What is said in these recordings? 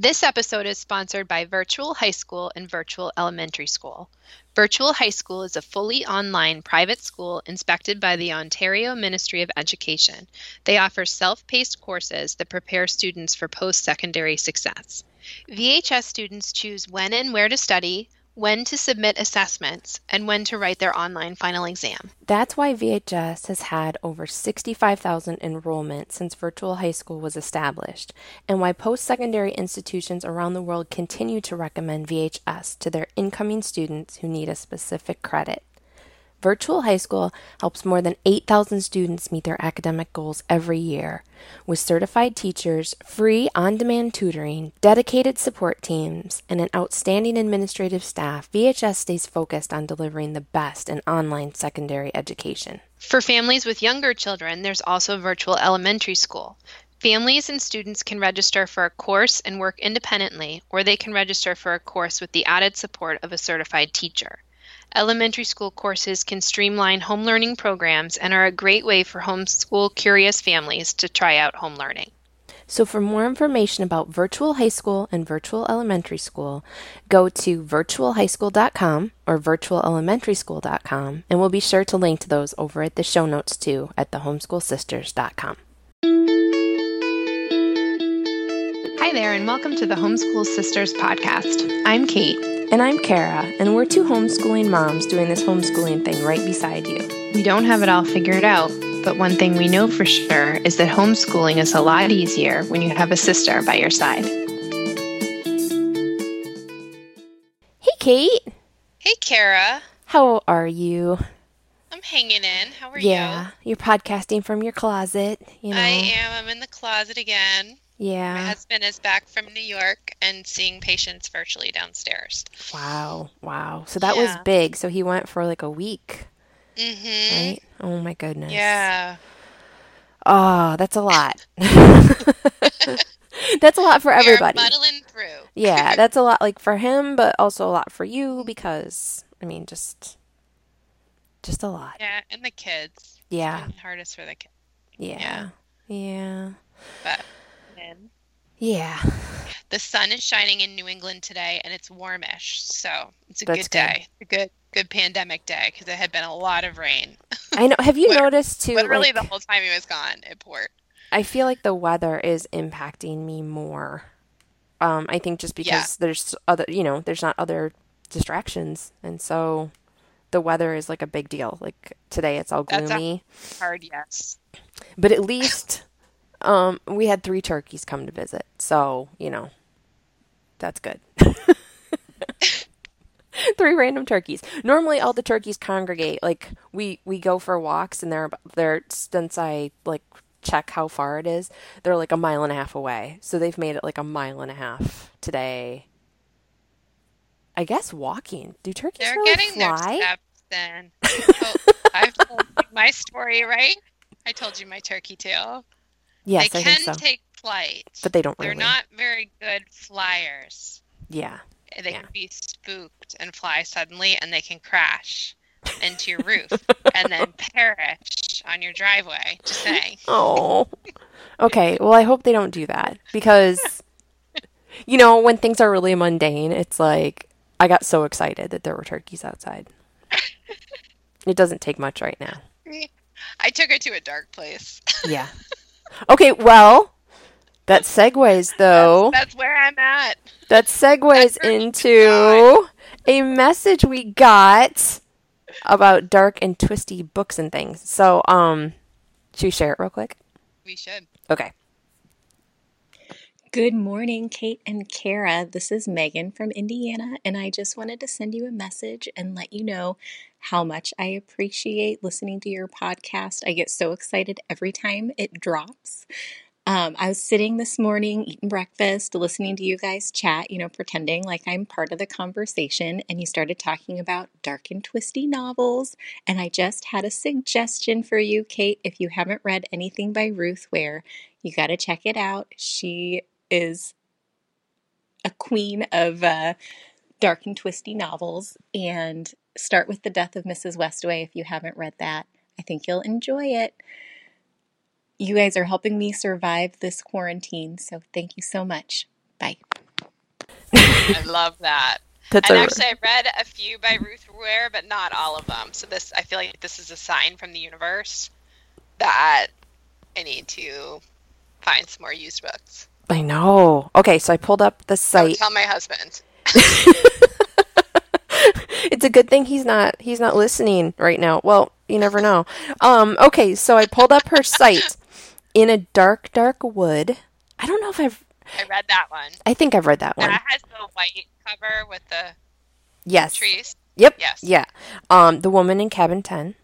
This episode is sponsored by Virtual High School and Virtual Elementary School. Virtual High School is a fully online private school inspected by the Ontario Ministry of Education. They offer self paced courses that prepare students for post secondary success. VHS students choose when and where to study, when to submit assessments, and when to write their online final exam. That's why VHS has had over 65,000 enrollment since virtual high school was established, and why post secondary institutions around the world continue to recommend VHS to their incoming students who need a specific credit. Virtual High School helps more than 8,000 students meet their academic goals every year. With certified teachers, free on demand tutoring, dedicated support teams, and an outstanding administrative staff, VHS stays focused on delivering the best in online secondary education. For families with younger children, there's also Virtual Elementary School. Families and students can register for a course and work independently, or they can register for a course with the added support of a certified teacher. Elementary school courses can streamline home learning programs and are a great way for homeschool curious families to try out home learning. So, for more information about virtual high school and virtual elementary school, go to virtualhighschool.com or virtualelementaryschool.com, and we'll be sure to link to those over at the show notes too at thehomeschoolsisters.com. Hi there, and welcome to the Homeschool Sisters podcast. I'm Kate. And I'm Kara, and we're two homeschooling moms doing this homeschooling thing right beside you. We don't have it all figured out, but one thing we know for sure is that homeschooling is a lot easier when you have a sister by your side. Hey, Kate. Hey, Kara. How are you? I'm hanging in. How are yeah, you? Yeah, you're podcasting from your closet. You know. I am. I'm in the closet again. Yeah. My husband is back from New York and seeing patients virtually downstairs. Wow. Wow. So that yeah. was big. So he went for like a week. Mm-hmm. Right? Oh my goodness. Yeah. Oh, that's a lot. that's a lot for everybody. Muddling through. yeah, that's a lot like for him, but also a lot for you because I mean just just a lot. Yeah, and the kids. Yeah. hardest for the kids. Yeah. Yeah. yeah. But in. Yeah. The sun is shining in New England today, and it's warmish, so it's a That's good day. Good. A good, good pandemic day because it had been a lot of rain. I know. Have you noticed too? Literally, like, the whole time he was gone at port. I feel like the weather is impacting me more. Um, I think just because yeah. there's other, you know, there's not other distractions, and so the weather is like a big deal. Like today, it's all gloomy. hard yes. But at least um, we had three turkeys come to visit, so you know, that's good. three random turkeys. Normally, all the turkeys congregate. Like we we go for walks, and they're they're since I like check how far it is, they're like a mile and a half away. So they've made it like a mile and a half today. I guess walking. Do turkeys they're really getting fly? Their steps then. oh, I've told you my story, right? I told you my turkey tale. Yes, they I can think so. take flight, but they don't. They're really. not very good flyers. Yeah. Eh, they yeah. can be spooked and fly suddenly, and they can crash into your roof and then perish on your driveway. Just saying. Oh. Okay. Well, I hope they don't do that because, you know, when things are really mundane, it's like I got so excited that there were turkeys outside. it doesn't take much right now. I took it to a dark place. yeah. Okay, well, that segues though. That's, that's where I'm at. That segues into a message we got about dark and twisty books and things. So, um, should we share it real quick? We should. Okay. Good morning, Kate and Kara. This is Megan from Indiana, and I just wanted to send you a message and let you know how much I appreciate listening to your podcast. I get so excited every time it drops. Um, I was sitting this morning eating breakfast, listening to you guys chat, you know, pretending like I'm part of the conversation, and you started talking about dark and twisty novels. And I just had a suggestion for you, Kate. If you haven't read anything by Ruth Ware, you got to check it out. She is a queen of uh, dark and twisty novels. And start with The Death of Mrs. Westaway if you haven't read that. I think you'll enjoy it. You guys are helping me survive this quarantine, so thank you so much. Bye. I love that. That's and actually, I read a few by Ruth Ware, but not all of them. So this, I feel like this is a sign from the universe that I need to find some more used books. I know. Okay, so I pulled up the site. Tell my husband. it's a good thing he's not he's not listening right now. Well, you never know. Um, okay, so I pulled up her site in a dark, dark wood. I don't know if I've. I read that one. I think I've read that one. That has the white cover with the yes trees. Yep. Yes. Yeah. Um, the woman in cabin ten.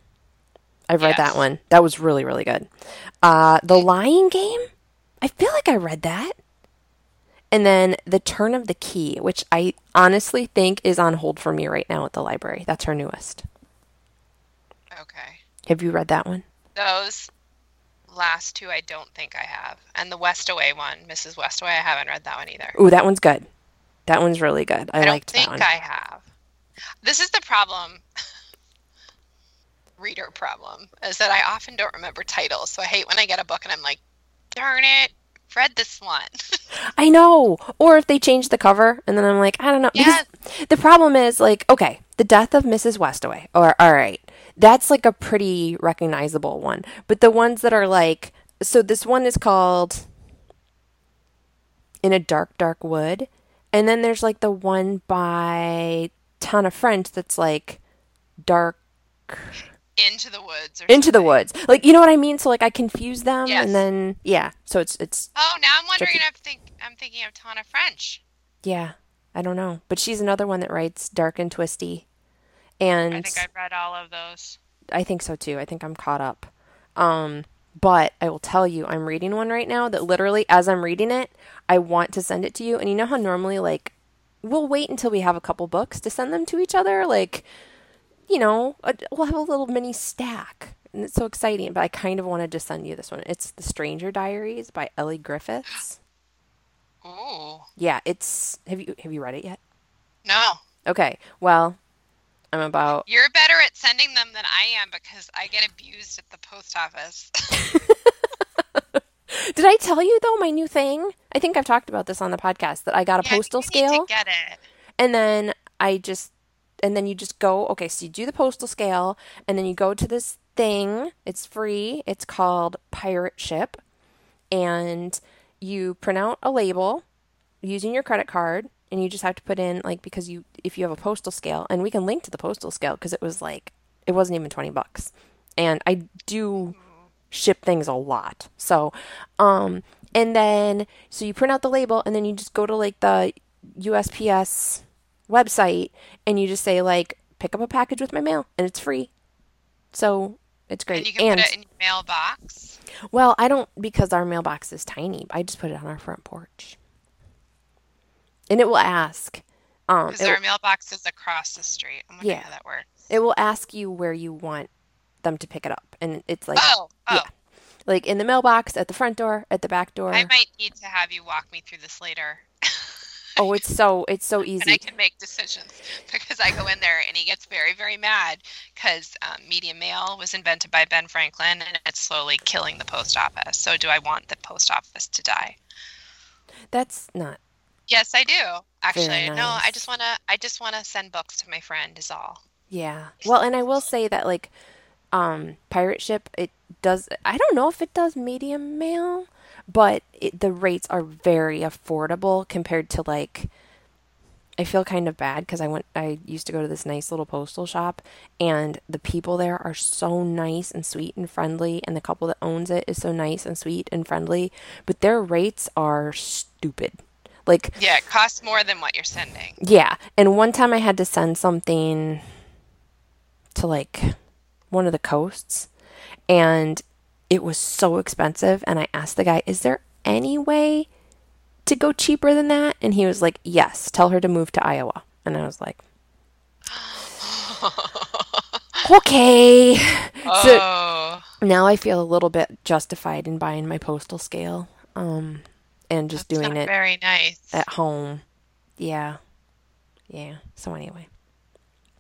I've read yes. that one. That was really, really good. Uh, the Lying Game. I feel like I read that. And then The Turn of the Key, which I honestly think is on hold for me right now at the library. That's her newest. Okay. Have you read that one? Those last two I don't think I have. And the Westaway one, Mrs. Westaway, I haven't read that one either. Ooh, that one's good. That one's really good. I, I liked that one. I think I have. This is the problem. reader problem is that I often don't remember titles. So I hate when I get a book and I'm like, darn it, read this one. I know. Or if they change the cover and then I'm like, I don't know. Yes. Because the problem is like, okay, the death of Mrs. Westaway. Or all right. That's like a pretty recognizable one. But the ones that are like so this one is called In a Dark Dark Wood. And then there's like the one by Tana French that's like dark into the woods into something. the woods. Like you know what i mean? So like i confuse them yes. and then yeah. So it's it's oh now i'm wondering tricky. if think i'm thinking of tana french. Yeah. I don't know. But she's another one that writes dark and twisty. And i think i've read all of those. I think so too. I think i'm caught up. Um but i will tell you i'm reading one right now that literally as i'm reading it i want to send it to you. And you know how normally like we'll wait until we have a couple books to send them to each other? Like you know, a, we'll have a little mini stack. And it's so exciting, but I kind of wanted to send you this one. It's The Stranger Diaries by Elly Griffiths. Oh. Yeah, it's have you have you read it yet? No. Okay. Well, I'm about You're better at sending them than I am because I get abused at the post office. Did I tell you though my new thing? I think I've talked about this on the podcast that I got a yeah, postal scale. get it. And then I just and then you just go, okay, so you do the postal scale, and then you go to this thing. It's free. It's called Pirate Ship. And you print out a label using your credit card, and you just have to put in, like, because you, if you have a postal scale, and we can link to the postal scale because it was like, it wasn't even 20 bucks. And I do ship things a lot. So, um, and then, so you print out the label, and then you just go to, like, the USPS website and you just say like pick up a package with my mail and it's free. So it's great. And you can and, put it in your mailbox. Well, I don't because our mailbox is tiny. I just put it on our front porch. And it will ask. Um, because our mailbox is across the street. I'm wondering yeah, how that works. It will ask you where you want them to pick it up, and it's like oh, oh. yeah, like in the mailbox, at the front door, at the back door. I might need to have you walk me through this later. Oh, it's so it's so easy. And I can make decisions because I go in there and he gets very very mad because um, media mail was invented by Ben Franklin and it's slowly killing the post office. So do I want the post office to die? That's not. Yes, I do. Actually, nice. no. I just wanna I just wanna send books to my friend. Is all. Yeah. Well, and I will say that like, um, pirate ship it does. I don't know if it does media mail but it, the rates are very affordable compared to like I feel kind of bad because I went I used to go to this nice little postal shop and the people there are so nice and sweet and friendly and the couple that owns it is so nice and sweet and friendly but their rates are stupid. Like yeah it costs more than what you're sending. Yeah and one time I had to send something to like one of the coasts and it was so expensive. And I asked the guy, Is there any way to go cheaper than that? And he was like, Yes, tell her to move to Iowa. And I was like, Okay. Oh. So now I feel a little bit justified in buying my postal scale um, and just That's doing it very nice at home. Yeah. Yeah. So, anyway.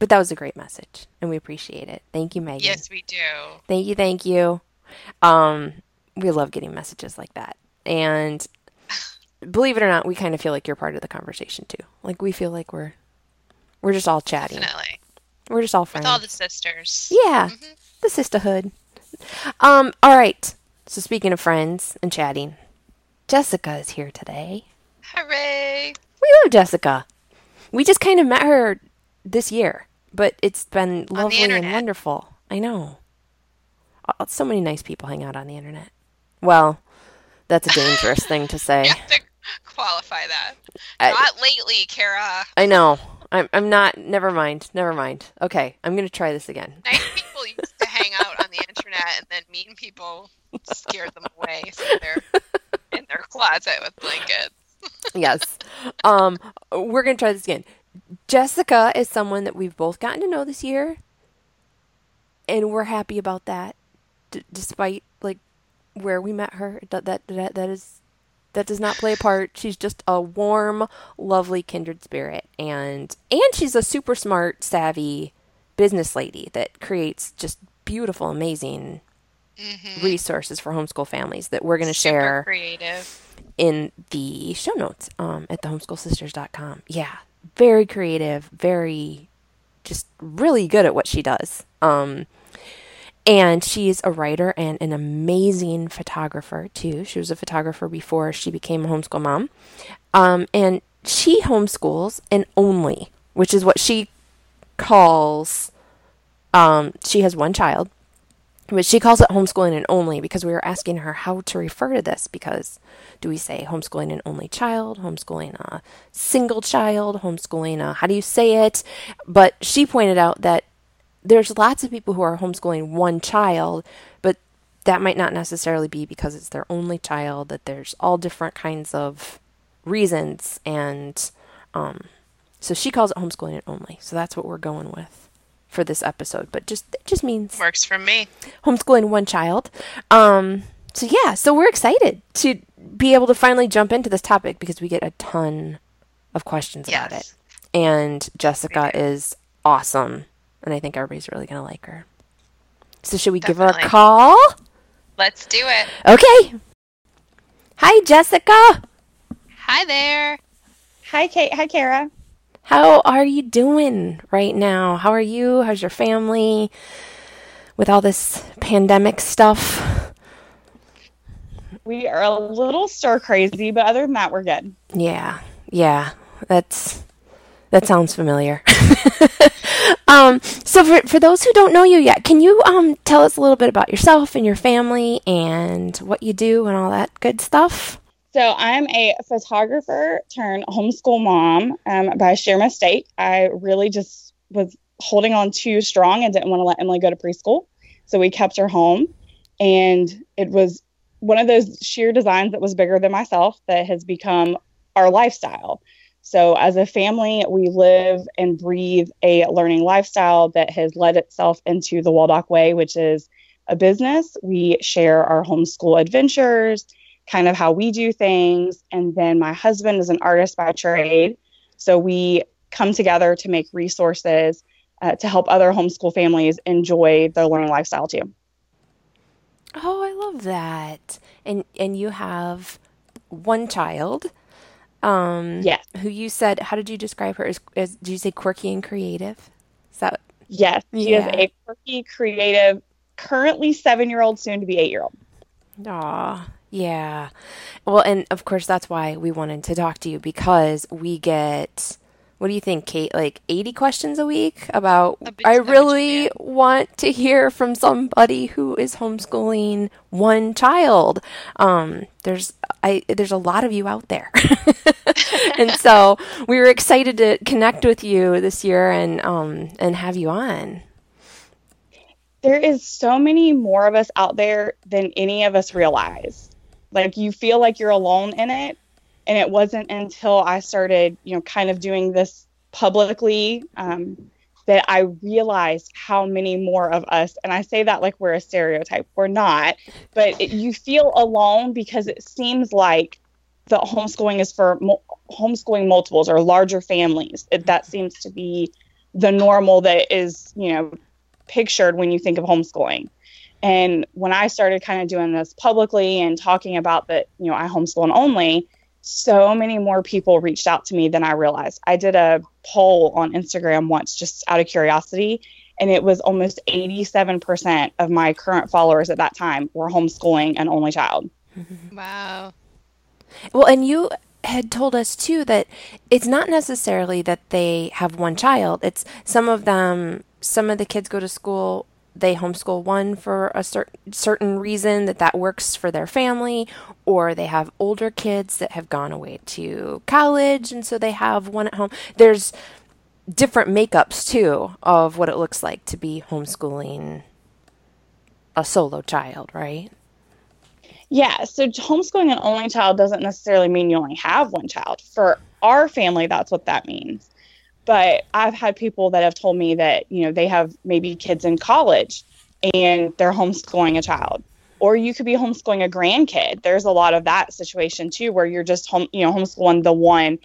But that was a great message, and we appreciate it. Thank you, Megan. Yes, we do. Thank you, thank you. Um, we love getting messages like that. And believe it or not, we kind of feel like you're part of the conversation too. Like we feel like we're we're just all chatting. Definitely. We're just all friends. With all the sisters. Yeah. Mm-hmm. The sisterhood. Um, all right. So speaking of friends and chatting, Jessica is here today. Hooray! We love Jessica. We just kind of met her this year, but it's been lovely and wonderful. I know. Uh, so many nice people hang out on the internet. Well, that's a dangerous thing to say. You have to qualify that. I, not lately, Kara. I know. I'm, I'm not. Never mind. Never mind. Okay, I'm going to try this again. Nice people used to hang out on the internet, and then mean people scared them away, so they're in their closet with blankets. yes. Um, we're going to try this again. Jessica is someone that we've both gotten to know this year, and we're happy about that, d- despite like where we met her. That that that that is that does not play a part. She's just a warm, lovely kindred spirit, and and she's a super smart, savvy business lady that creates just beautiful, amazing mm-hmm. resources for homeschool families that we're going to share creative. in the show notes um, at thehomeschoolsisters.com. Yeah, very creative, very just really good at what she does. Um, and she's a writer and an amazing photographer, too. She was a photographer before she became a homeschool mom. Um, and she homeschools and only, which is what she calls, um, she has one child, but she calls it homeschooling and only because we were asking her how to refer to this because do we say homeschooling an only child, homeschooling a single child, homeschooling a, how do you say it? But she pointed out that there's lots of people who are homeschooling one child, but that might not necessarily be because it's their only child, that there's all different kinds of reasons. And um, so she calls it homeschooling it only. So that's what we're going with for this episode. But just it just means works for me. Homeschooling one child. Um, so yeah, so we're excited to be able to finally jump into this topic because we get a ton of questions yes. about it. And Jessica is awesome and I think everybody's really going to like her. So, should we Definitely. give her a call? Let's do it. Okay. Hi, Jessica. Hi there. Hi, Kate. Hi, Kara. How are you doing right now? How are you? How's your family with all this pandemic stuff? We are a little stir crazy, but other than that, we're good. Yeah. Yeah. That's that sounds familiar. um, so, for, for those who don't know you yet, can you um, tell us a little bit about yourself and your family and what you do and all that good stuff? So, I'm a photographer turned homeschool mom um, by sheer mistake. I really just was holding on too strong and didn't want to let Emily go to preschool. So, we kept her home. And it was one of those sheer designs that was bigger than myself that has become our lifestyle. So, as a family, we live and breathe a learning lifestyle that has led itself into the Waldock Way, which is a business. We share our homeschool adventures, kind of how we do things. And then my husband is an artist by trade. So, we come together to make resources uh, to help other homeschool families enjoy their learning lifestyle too. Oh, I love that. And and you have one child um, yes. Who you said? How did you describe her? As, as did you say quirky and creative? Is that? Yes, she yeah. is a quirky, creative, currently seven-year-old, soon to be eight-year-old. Aw, yeah. Well, and of course that's why we wanted to talk to you because we get what do you think, Kate? Like 80 questions a week about I really want to hear from somebody who is homeschooling one child. Um, there's I there's a lot of you out there. and so we were excited to connect with you this year and um and have you on. There is so many more of us out there than any of us realize. Like you feel like you're alone in it and it wasn't until I started, you know, kind of doing this publicly um, that I realized how many more of us, and I say that like we're a stereotype, we're not, but it, you feel alone because it seems like the homeschooling is for mo- homeschooling multiples or larger families. It, that mm-hmm. seems to be the normal that is, you know, pictured when you think of homeschooling. And when I started kind of doing this publicly and talking about that, you know, I homeschool and only, so many more people reached out to me than I realized. I did a poll on Instagram once just out of curiosity, and it was almost 87% of my current followers at that time were homeschooling an only child. Wow. Well, and you had told us too that it's not necessarily that they have one child. It's some of them, some of the kids go to school, they homeschool one for a cer- certain reason that that works for their family, or they have older kids that have gone away to college and so they have one at home. There's different makeups too of what it looks like to be homeschooling a solo child, right? Yeah, so homeschooling an only child doesn't necessarily mean you only have one child. For our family, that's what that means. But I've had people that have told me that, you know, they have maybe kids in college and they're homeschooling a child. Or you could be homeschooling a grandkid. There's a lot of that situation too, where you're just home, you know, homeschooling the one.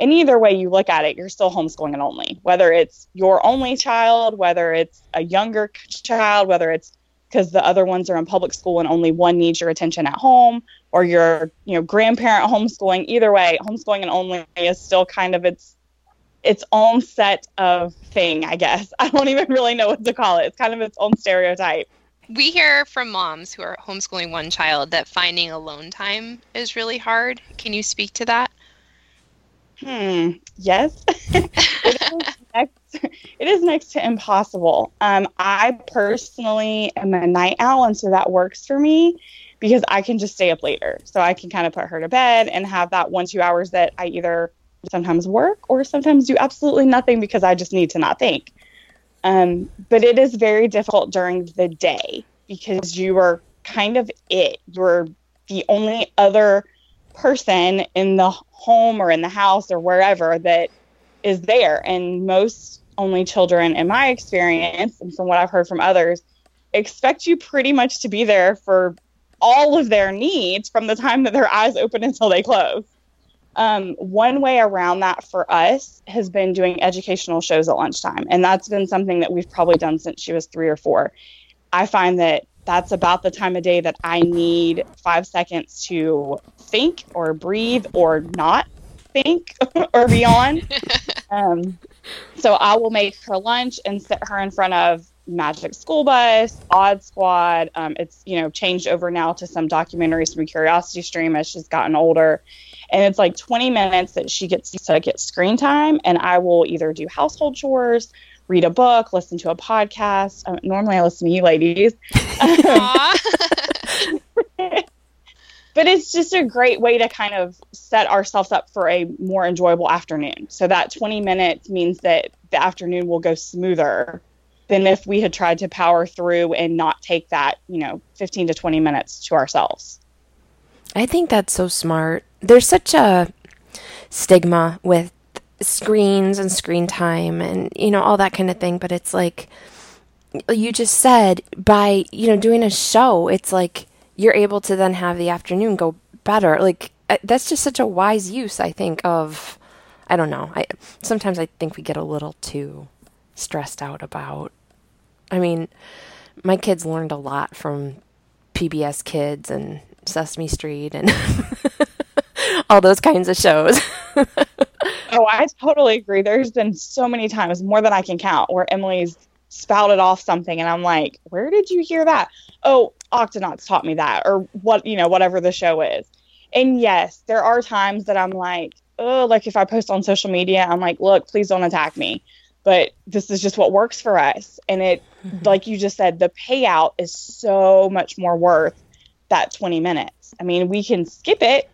And either way you look at it, you're still homeschooling an only. Whether it's your only child, whether it's a younger child, whether it's because the other ones are in public school and only one needs your attention at home or your you know grandparent homeschooling either way homeschooling and only is still kind of its its own set of thing i guess i don't even really know what to call it it's kind of its own stereotype we hear from moms who are homeschooling one child that finding alone time is really hard can you speak to that Hmm. Yes. it, is next, it is next to impossible. Um, I personally am a night owl, and so that works for me because I can just stay up later. So I can kind of put her to bed and have that one, two hours that I either sometimes work or sometimes do absolutely nothing because I just need to not think. Um, but it is very difficult during the day because you are kind of it. You're the only other person in the home or in the house or wherever that is there. And most only children, in my experience, and from what I've heard from others, expect you pretty much to be there for all of their needs from the time that their eyes open until they close. Um, one way around that for us has been doing educational shows at lunchtime. And that's been something that we've probably done since she was three or four. I find that that's about the time of day that I need five seconds to think or breathe or not think or be on. um, so I will make her lunch and sit her in front of Magic School Bus, Odd Squad. Um, it's you know changed over now to some documentaries from Curiosity Stream as she's gotten older, and it's like 20 minutes that she gets to get screen time, and I will either do household chores read a book, listen to a podcast. Um, normally, I listen to you ladies. but it's just a great way to kind of set ourselves up for a more enjoyable afternoon. So that 20 minutes means that the afternoon will go smoother than if we had tried to power through and not take that, you know, 15 to 20 minutes to ourselves. I think that's so smart. There's such a stigma with screens and screen time and you know all that kind of thing but it's like you just said by you know doing a show it's like you're able to then have the afternoon go better like uh, that's just such a wise use i think of i don't know i sometimes i think we get a little too stressed out about i mean my kids learned a lot from pbs kids and sesame street and all those kinds of shows oh, I totally agree. There's been so many times, more than I can count, where Emily's spouted off something and I'm like, where did you hear that? Oh, Octonauts taught me that, or what, you know, whatever the show is. And yes, there are times that I'm like, oh, like if I post on social media, I'm like, look, please don't attack me. But this is just what works for us. And it, mm-hmm. like you just said, the payout is so much more worth that 20 minutes. I mean, we can skip it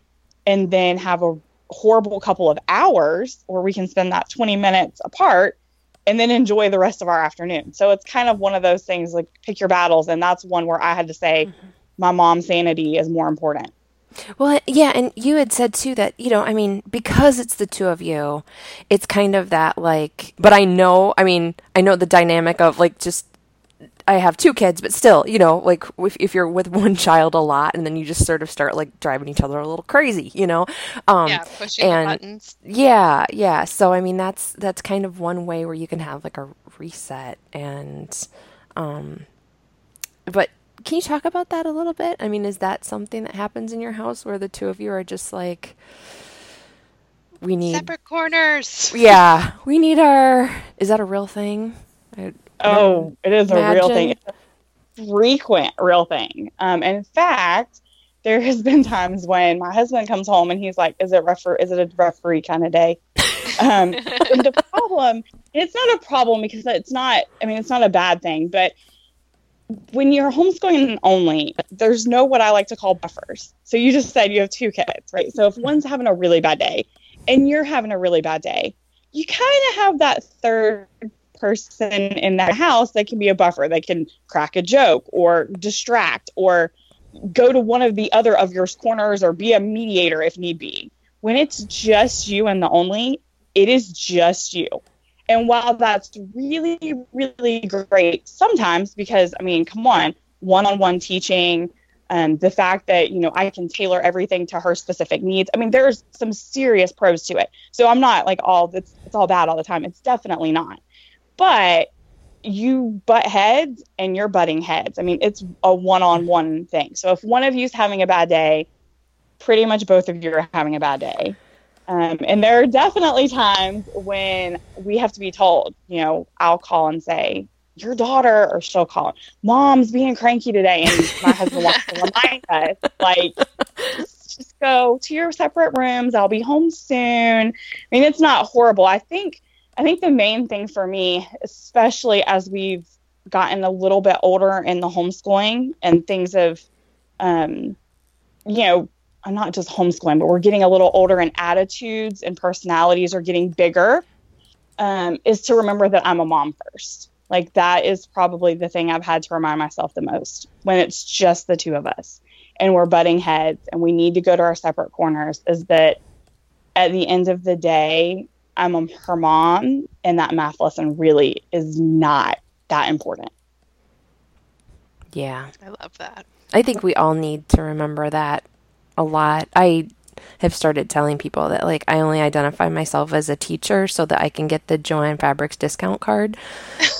and then have a horrible couple of hours, or we can spend that 20 minutes apart and then enjoy the rest of our afternoon. So it's kind of one of those things like pick your battles. And that's one where I had to say mm-hmm. my mom's sanity is more important. Well, yeah, and you had said too that, you know, I mean, because it's the two of you, it's kind of that like, but I know, I mean, I know the dynamic of like just I have two kids, but still, you know, like if, if you're with one child a lot and then you just sort of start like driving each other a little crazy, you know? Um, yeah, pushing and, buttons. Yeah, yeah. So, I mean, that's, that's kind of one way where you can have like a reset and, um, but can you talk about that a little bit? I mean, is that something that happens in your house where the two of you are just like, we need separate corners. Yeah, we need our. Is that a real thing? I, oh, it is imagine. a real thing. It's a frequent real thing. Um, in fact, there has been times when my husband comes home and he's like, "Is it refer? Is it a referee kind of day?" Um, the problem, it's not a problem because it's not. I mean, it's not a bad thing, but when you're homeschooling only, there's no what I like to call buffers. So you just said you have two kids, right? So if one's having a really bad day and you're having a really bad day, you kind of have that third person in that house that can be a buffer that can crack a joke or distract or go to one of the other of your corners or be a mediator if need be. When it's just you and the only, it is just you. And while that's really, really great sometimes, because I mean, come on, one on one teaching, and the fact that, you know, I can tailor everything to her specific needs. I mean, there's some serious pros to it. So I'm not like all it's, it's all bad all the time. It's definitely not. But you butt heads and you're butting heads. I mean, it's a one on one thing. So if one of you's having a bad day, pretty much both of you are having a bad day. Um, and there are definitely times when we have to be told, you know, I'll call and say, your daughter, or she'll call, mom's being cranky today. And my husband wants to remind us, like, just, just go to your separate rooms. I'll be home soon. I mean, it's not horrible. I think, I think the main thing for me, especially as we've gotten a little bit older in the homeschooling and things have, um, you know, I'm not just homeschooling, but we're getting a little older and attitudes and personalities are getting bigger, um, is to remember that I'm a mom first. Like that is probably the thing I've had to remind myself the most when it's just the two of us and we're butting heads and we need to go to our separate corners is that at the end of the day, I'm her mom and that math lesson really is not that important. Yeah. I love that. I think we all need to remember that a lot. I have started telling people that like I only identify myself as a teacher so that I can get the Jo-Ann Fabrics discount card.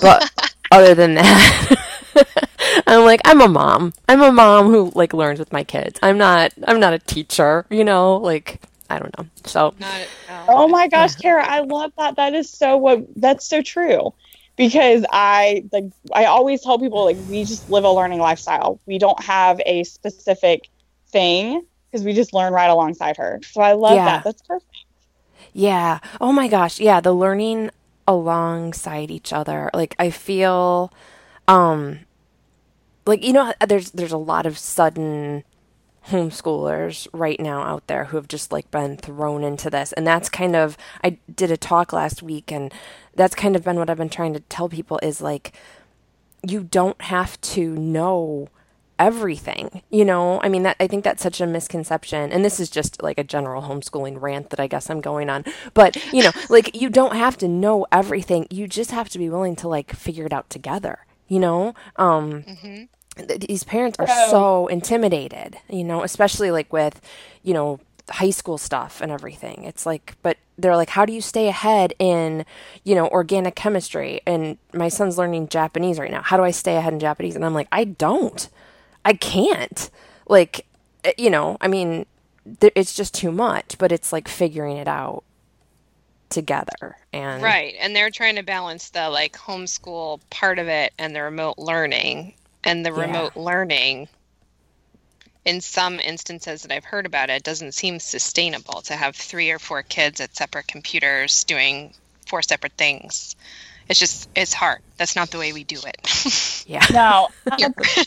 But other than that, I'm like I'm a mom. I'm a mom who like learns with my kids. I'm not I'm not a teacher, you know, like I don't know. So not, uh, Oh my gosh, Kara, I love that. That is so what that's so true. Because I like I always tell people like we just live a learning lifestyle. We don't have a specific thing because we just learn right alongside her. So I love yeah. that. That's perfect. Yeah. Oh my gosh. Yeah, the learning alongside each other. Like I feel um like you know there's there's a lot of sudden homeschoolers right now out there who have just like been thrown into this. And that's kind of I did a talk last week and that's kind of been what I've been trying to tell people is like you don't have to know everything you know? I mean that i think that's such a misconception. And this is just like a general homeschooling rant that i guess i'm going on. But you know like you don't have to know everything. You just have to be willing to like figure it out together you know? Um mm-hmm. Th- these parents are so intimidated you know especially like with you know high school stuff and everything. It's like but they're like how do you stay ahead in you know organic chemistry? And my son's learning japanese right now. How do i stay ahead in japanese? And i'm like i don't. I can't. Like, eh, you know, I mean, th- it's just too much, but it's like figuring it out together and right and they're trying to balance the like homeschool part of it and the remote learning and the yeah. remote learning in some instances that I've heard about it doesn't seem sustainable to have three or four kids at separate computers doing four separate things. It's just it's hard. That's not the way we do it. Yeah. No.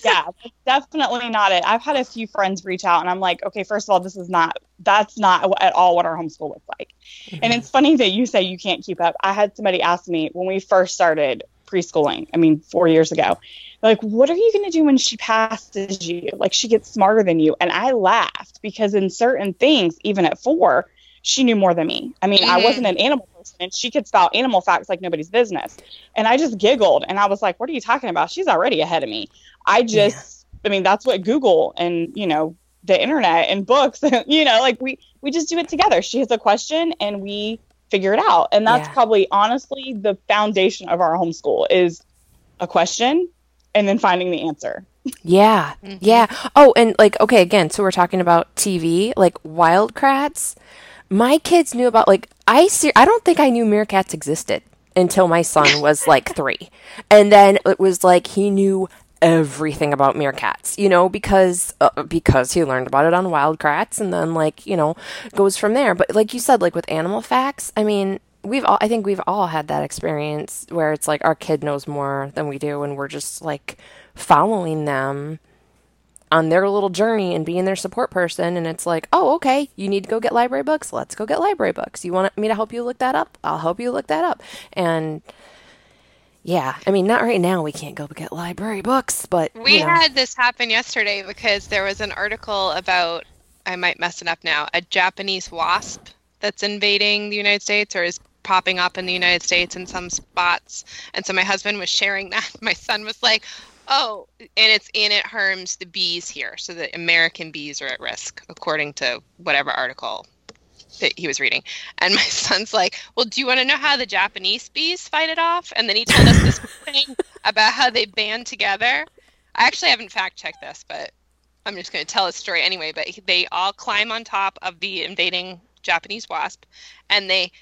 Yeah. That's definitely not it. I've had a few friends reach out and i'm like okay first of all this is not that's not at all what our homeschool looks like. Mm-hmm. and it's funny that you say you can't keep up. I had somebody ask me when we first started preschooling i mean four years ago like what are you going to do when she passes you like she gets smarter than you and i laughed because in certain things even at four she knew more than me i mean mm-hmm. i wasn't an animal person and she could spell animal facts like nobody's business. And I just giggled and I was like, what are you talking about? She's already ahead of me. I just, yeah. I mean, that's what Google and, you know, the internet and books, you know, like we, we just do it together. She has a question and we figure it out. And that's yeah. probably honestly the foundation of our homeschool is a question and then finding the answer. Yeah. Mm-hmm. Yeah. Oh, and like, okay, again, so we're talking about TV, like Wild Kratts my kids knew about like I see. I don't think I knew meerkats existed until my son was like three, and then it was like he knew everything about meerkats, you know, because uh, because he learned about it on Wild Kratts, and then like you know goes from there. But like you said, like with animal facts, I mean, we've all I think we've all had that experience where it's like our kid knows more than we do, and we're just like following them on their little journey and being their support person. And it's like oh okay you need to go get library books. Let's go get library books. You want me to help you look that up? I'll help you look that up. And yeah, I mean, not right now. We can't go get library books, but we know. had this happen yesterday because there was an article about I might mess it up now. A Japanese wasp that's invading the United States or is popping up in the United States in some spots, and so my husband was sharing that. My son was like, "Oh," and it's and it harms the bees here, so the American bees are at risk, according to whatever article that he was reading. And my son's like, Well, do you want to know how the Japanese bees fight it off? And then he told us this thing about how they band together. I actually haven't fact checked this, but I'm just going to tell a story anyway. But they all climb on top of the invading Japanese wasp and they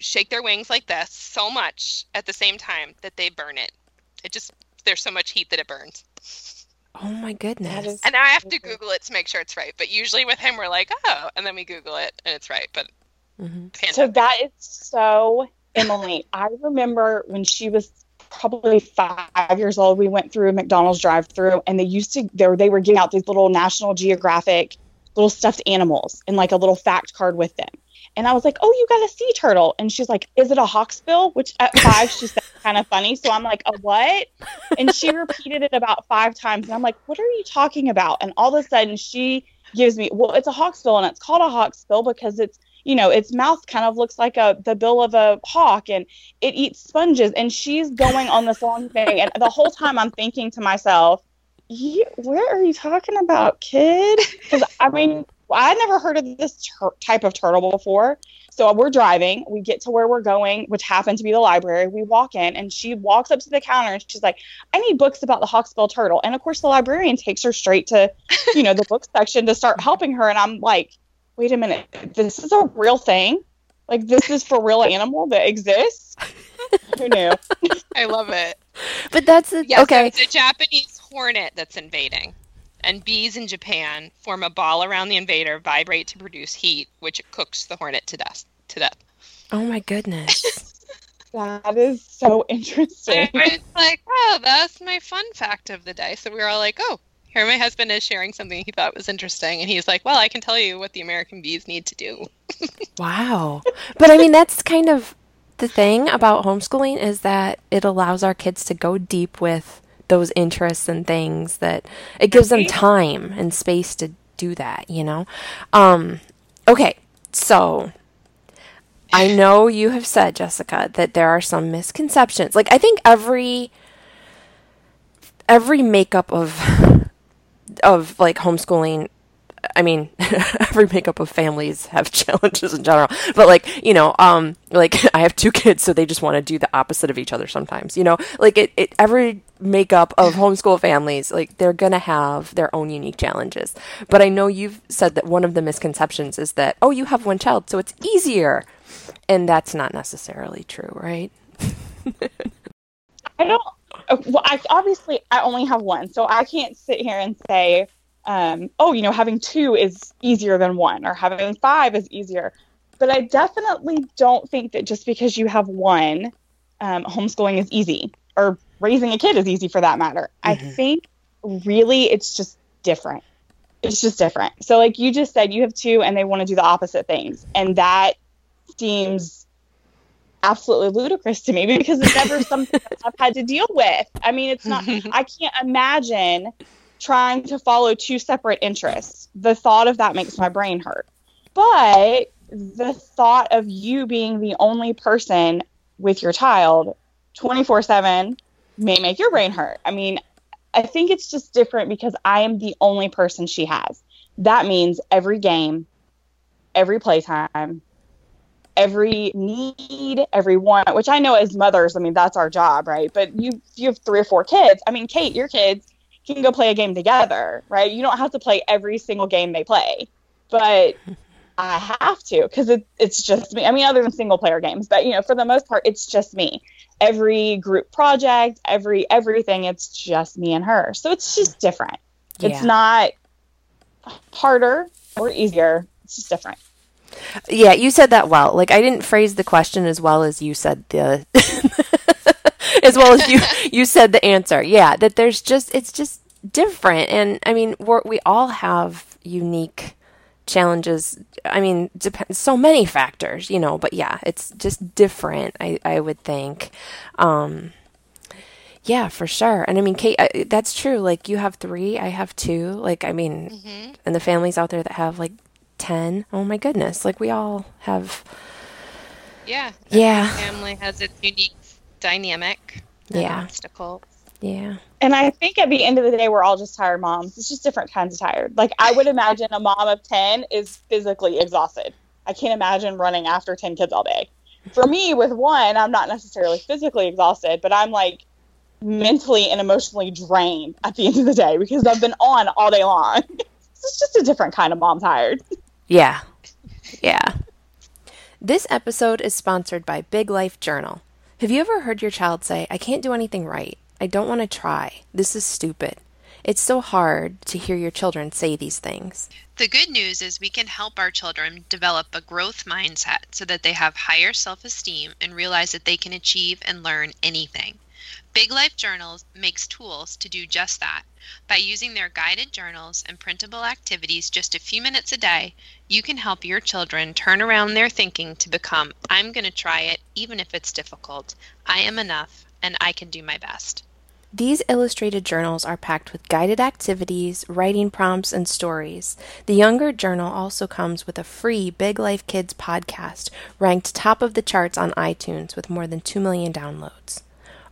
shake their wings like this so much at the same time that they burn it. It just, there's so much heat that it burns. Oh my goodness. And I have to Google it to make sure it's right. But usually with him, we're like, oh, and then we Google it and it's right. But mm-hmm. so that is so Emily. I remember when she was probably five years old, we went through a McDonald's drive through and they used to, they were, they were giving out these little National Geographic little stuffed animals and like a little fact card with them. And I was like, "Oh, you got a sea turtle." And she's like, "Is it a hawksbill?" Which at five she said kind of funny. So I'm like, "A what?" And she repeated it about five times, and I'm like, "What are you talking about?" And all of a sudden she gives me, "Well, it's a hawksbill, and it's called a hawksbill because it's." You know, its mouth kind of looks like a the bill of a hawk, and it eats sponges. And she's going on this long thing, and the whole time I'm thinking to myself, "Where are you talking about, kid?" Because I mean, well, I never heard of this ter- type of turtle before. So we're driving. We get to where we're going, which happened to be the library. We walk in, and she walks up to the counter and she's like, "I need books about the hawksbill turtle." And of course, the librarian takes her straight to, you know, the book section to start helping her. And I'm like, "Wait a minute, this is a real thing? Like this is for real animal that exists?" Who knew? I love it. But that's a, yes, okay. So it's a Japanese hornet that's invading and bees in Japan form a ball around the invader, vibrate to produce heat, which cooks the hornet to death. To death. Oh my goodness. that is so interesting. It's like, oh, that's my fun fact of the day. So we were all like, oh, here my husband is sharing something he thought was interesting, and he's like, well, I can tell you what the American bees need to do. wow. But I mean, that's kind of the thing about homeschooling is that it allows our kids to go deep with those interests and things that it gives them time and space to do that, you know? Um, okay, so I know you have said, Jessica, that there are some misconceptions. Like I think every every makeup of of like homeschooling I mean, every makeup of families have challenges in general, but like, you know, um, like I have two kids, so they just want to do the opposite of each other sometimes, you know, like it, it, every makeup of homeschool families, like they're going to have their own unique challenges. But I know you've said that one of the misconceptions is that, oh, you have one child, so it's easier. And that's not necessarily true, right? I don't, uh, well, I obviously I only have one, so I can't sit here and say, um, oh, you know, having two is easier than one, or having five is easier. But I definitely don't think that just because you have one, um, homeschooling is easy, or raising a kid is easy for that matter. Mm-hmm. I think really it's just different. It's just different. So, like you just said, you have two and they want to do the opposite things. And that seems absolutely ludicrous to me because it's never something that I've had to deal with. I mean, it's not, I can't imagine trying to follow two separate interests. The thought of that makes my brain hurt. But the thought of you being the only person with your child 24 7 may make your brain hurt. I mean, I think it's just different because I am the only person she has. That means every game, every playtime, every need, every want, which I know as mothers, I mean, that's our job, right? But you you have three or four kids. I mean, Kate, your kids can go play a game together, right? You don't have to play every single game they play. But I have to because it, it's just me. I mean, other than single player games, but you know, for the most part, it's just me. Every group project, every everything, it's just me and her. So it's just different. Yeah. It's not harder or easier. It's just different. Yeah, you said that well. Like I didn't phrase the question as well as you said the as well as you you said the answer. Yeah, that there's just it's just different. And I mean, we we all have unique challenges. I mean depends so many factors you know but yeah it's just different i i would think. Um yeah for sure. And i mean kate I, that's true. Like you have three i have two. Like i mean mm-hmm. and the families out there that have like 10 oh my goodness. Like we all have yeah yeah. family has its unique dynamic yeah obstacle yeah. And I think at the end of the day, we're all just tired moms. It's just different kinds of tired. Like, I would imagine a mom of 10 is physically exhausted. I can't imagine running after 10 kids all day. For me, with one, I'm not necessarily physically exhausted, but I'm like mentally and emotionally drained at the end of the day because I've been on all day long. it's just a different kind of mom tired. Yeah. Yeah. This episode is sponsored by Big Life Journal. Have you ever heard your child say, I can't do anything right? I don't want to try. This is stupid. It's so hard to hear your children say these things. The good news is we can help our children develop a growth mindset so that they have higher self esteem and realize that they can achieve and learn anything. Big Life Journals makes tools to do just that. By using their guided journals and printable activities just a few minutes a day, you can help your children turn around their thinking to become I'm going to try it even if it's difficult. I am enough and I can do my best. These illustrated journals are packed with guided activities, writing prompts, and stories. The younger journal also comes with a free Big Life Kids podcast, ranked top of the charts on iTunes with more than 2 million downloads.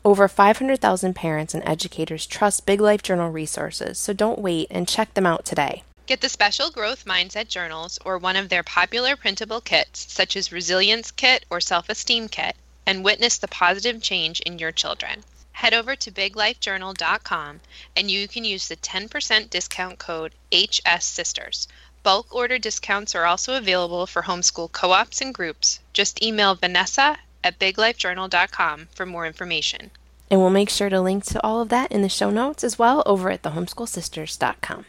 Over 500,000 parents and educators trust Big Life Journal resources, so don't wait and check them out today. Get the special growth mindset journals or one of their popular printable kits, such as Resilience Kit or Self Esteem Kit, and witness the positive change in your children head over to biglifejournal.com and you can use the 10% discount code HS Sisters. Bulk order discounts are also available for homeschool co ops and groups. Just email Vanessa at biglifejournal.com for more information. And we'll make sure to link to all of that in the show notes as well over at thehomeschoolsisters.com.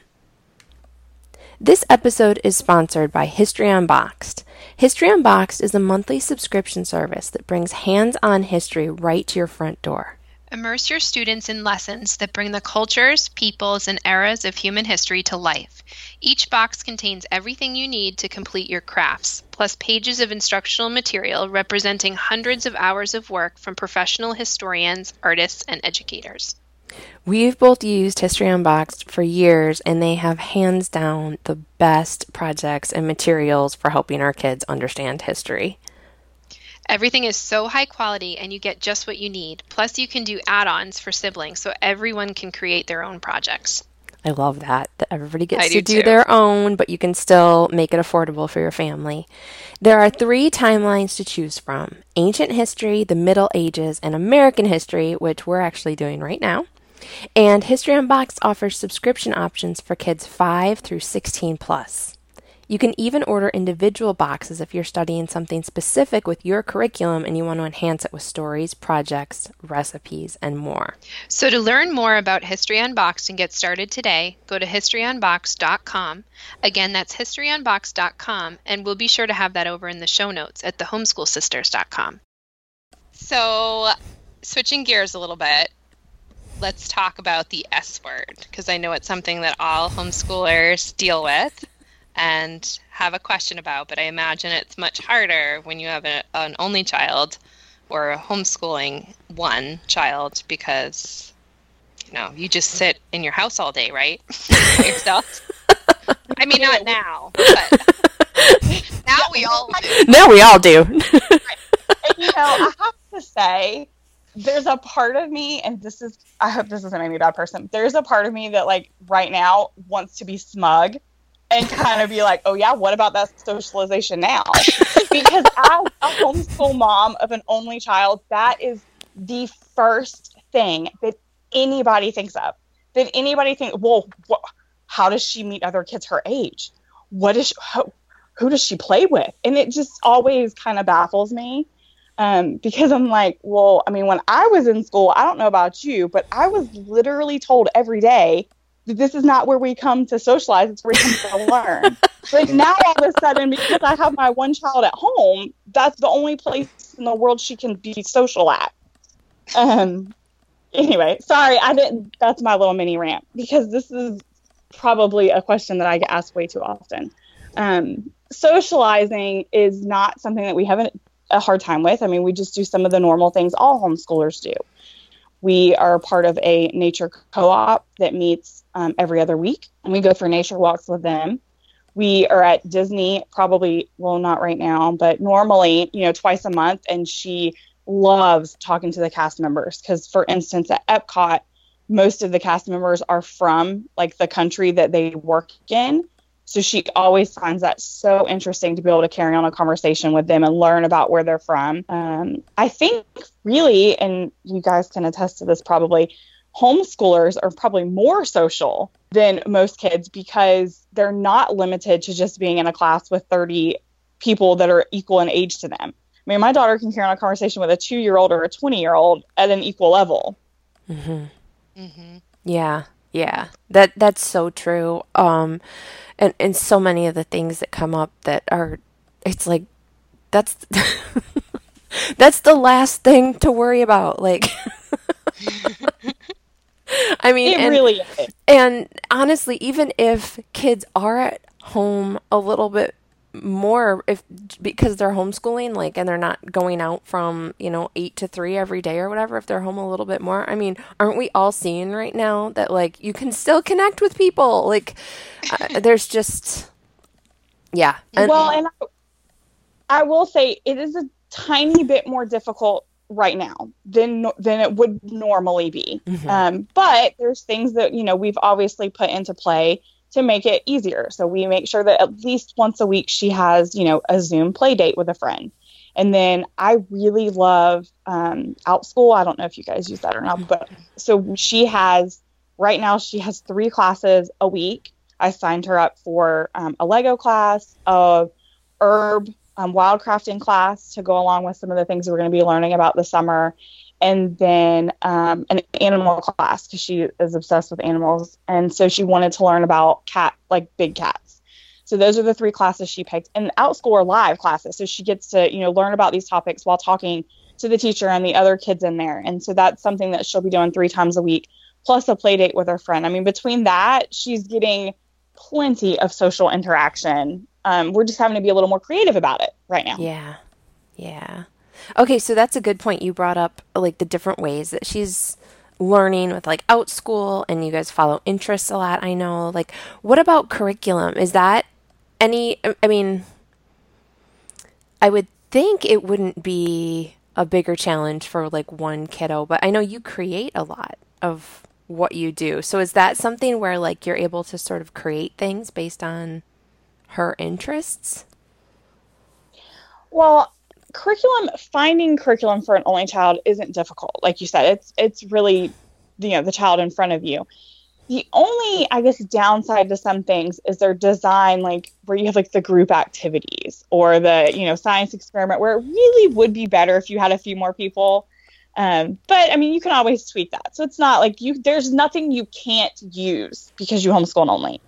This episode is sponsored by History Unboxed. History Unboxed is a monthly subscription service that brings hands on history right to your front door. Immerse your students in lessons that bring the cultures, peoples, and eras of human history to life. Each box contains everything you need to complete your crafts, plus pages of instructional material representing hundreds of hours of work from professional historians, artists, and educators. We've both used History Unboxed for years, and they have hands down the best projects and materials for helping our kids understand history. Everything is so high quality and you get just what you need. Plus, you can do add ons for siblings so everyone can create their own projects. I love that. That everybody gets I to do, do their own, but you can still make it affordable for your family. There are three timelines to choose from ancient history, the Middle Ages, and American history, which we're actually doing right now. And History Unboxed offers subscription options for kids 5 through 16 plus. You can even order individual boxes if you're studying something specific with your curriculum and you want to enhance it with stories, projects, recipes, and more. So, to learn more about History Unboxed and get started today, go to historyunboxed.com. Again, that's historyunboxed.com, and we'll be sure to have that over in the show notes at thehomeschoolsisters.com. So, switching gears a little bit, let's talk about the S word because I know it's something that all homeschoolers deal with and have a question about, but I imagine it's much harder when you have a, an only child or a homeschooling one child because you know you just sit in your house all day, right? yourself. I mean, not now, but now we all do. Now we all do. and, you know, I have to say, there's a part of me, and this is, I hope this doesn't make me a bad person. There's a part of me that, like, right now wants to be smug and kind of be like, oh yeah, what about that socialization now? because as a homeschool mom of an only child, that is the first thing that anybody thinks of. That anybody think, well, how does she meet other kids her age? What is she, how, who does she play with? And it just always kind of baffles me. Um, because I'm like, well, I mean, when I was in school, I don't know about you, but I was literally told every day this is not where we come to socialize, it's where we come to learn. but now all of a sudden, because I have my one child at home, that's the only place in the world she can be social at. Um, anyway, sorry, I didn't, that's my little mini rant because this is probably a question that I get asked way too often. Um, socializing is not something that we have a hard time with. I mean, we just do some of the normal things all homeschoolers do. We are part of a nature co op that meets um, every other week, and we go for nature walks with them. We are at Disney probably, well, not right now, but normally, you know, twice a month, and she loves talking to the cast members because, for instance, at Epcot, most of the cast members are from like the country that they work in. So she always finds that so interesting to be able to carry on a conversation with them and learn about where they're from. Um, I think really, and you guys can attest to this probably, homeschoolers are probably more social than most kids because they're not limited to just being in a class with 30 people that are equal in age to them. I mean, my daughter can carry on a conversation with a two year old or a 20 year old at an equal level. Mm-hmm. Mm-hmm. Yeah, yeah, that that's so true. Um, and and so many of the things that come up that are, it's like, that's that's the last thing to worry about. Like, I mean, it and, really is. And honestly, even if kids are at home a little bit more if because they're homeschooling like and they're not going out from you know 8 to 3 every day or whatever if they're home a little bit more i mean aren't we all seeing right now that like you can still connect with people like uh, there's just yeah and, well and I, I will say it is a tiny bit more difficult right now than than it would normally be mm-hmm. um, but there's things that you know we've obviously put into play to make it easier. So we make sure that at least once a week she has, you know, a Zoom play date with a friend. And then I really love um, Outschool. I don't know if you guys use that or not, but so she has right now she has three classes a week. I signed her up for um, a Lego class, a herb um, wildcrafting class to go along with some of the things we're going to be learning about the summer, and then um, an animal class because she is obsessed with animals, and so she wanted to learn about cat, like big cats. So those are the three classes she picked, and Outschool live classes, so she gets to you know learn about these topics while talking to the teacher and the other kids in there, and so that's something that she'll be doing three times a week, plus a play date with her friend. I mean, between that, she's getting plenty of social interaction. Um, we're just having to be a little more creative about it right now. Yeah, yeah. Okay, so that's a good point. You brought up like the different ways that she's learning with like Outschool and you guys follow interests a lot, I know. Like what about curriculum? Is that any I mean I would think it wouldn't be a bigger challenge for like one kiddo, but I know you create a lot of what you do. So is that something where like you're able to sort of create things based on her interests? Well, curriculum finding curriculum for an only child isn't difficult. Like you said it's it's really you know the child in front of you. The only i guess downside to some things is their design like where you have like the group activities or the you know science experiment where it really would be better if you had a few more people. Um, but i mean you can always tweak that. So it's not like you there's nothing you can't use because you homeschool only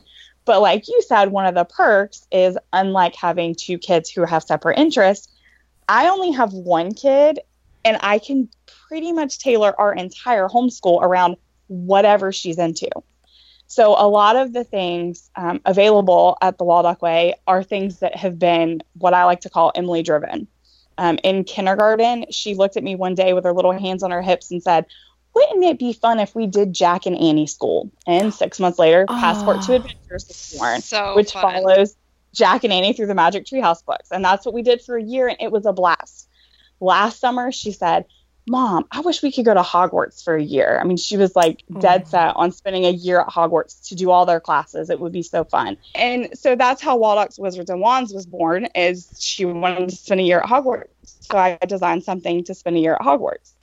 but like you said one of the perks is unlike having two kids who have separate interests I only have one kid and I can pretty much tailor our entire homeschool around whatever she's into. So a lot of the things um, available at the Waldock Way are things that have been what I like to call Emily driven. Um, in kindergarten, she looked at me one day with her little hands on her hips and said, wouldn't it be fun if we did Jack and Annie school? And six months later, oh, Passport to ah, Adventures was born, so which fun. follows Jack and Annie through the Magic Treehouse books. And that's what we did for a year, and it was a blast. Last summer, she said, Mom, I wish we could go to Hogwarts for a year. I mean, she was like dead mm. set on spending a year at Hogwarts to do all their classes. It would be so fun. And so that's how Waldock's Wizards and Wands was born, is she wanted to spend a year at Hogwarts. So I designed something to spend a year at Hogwarts.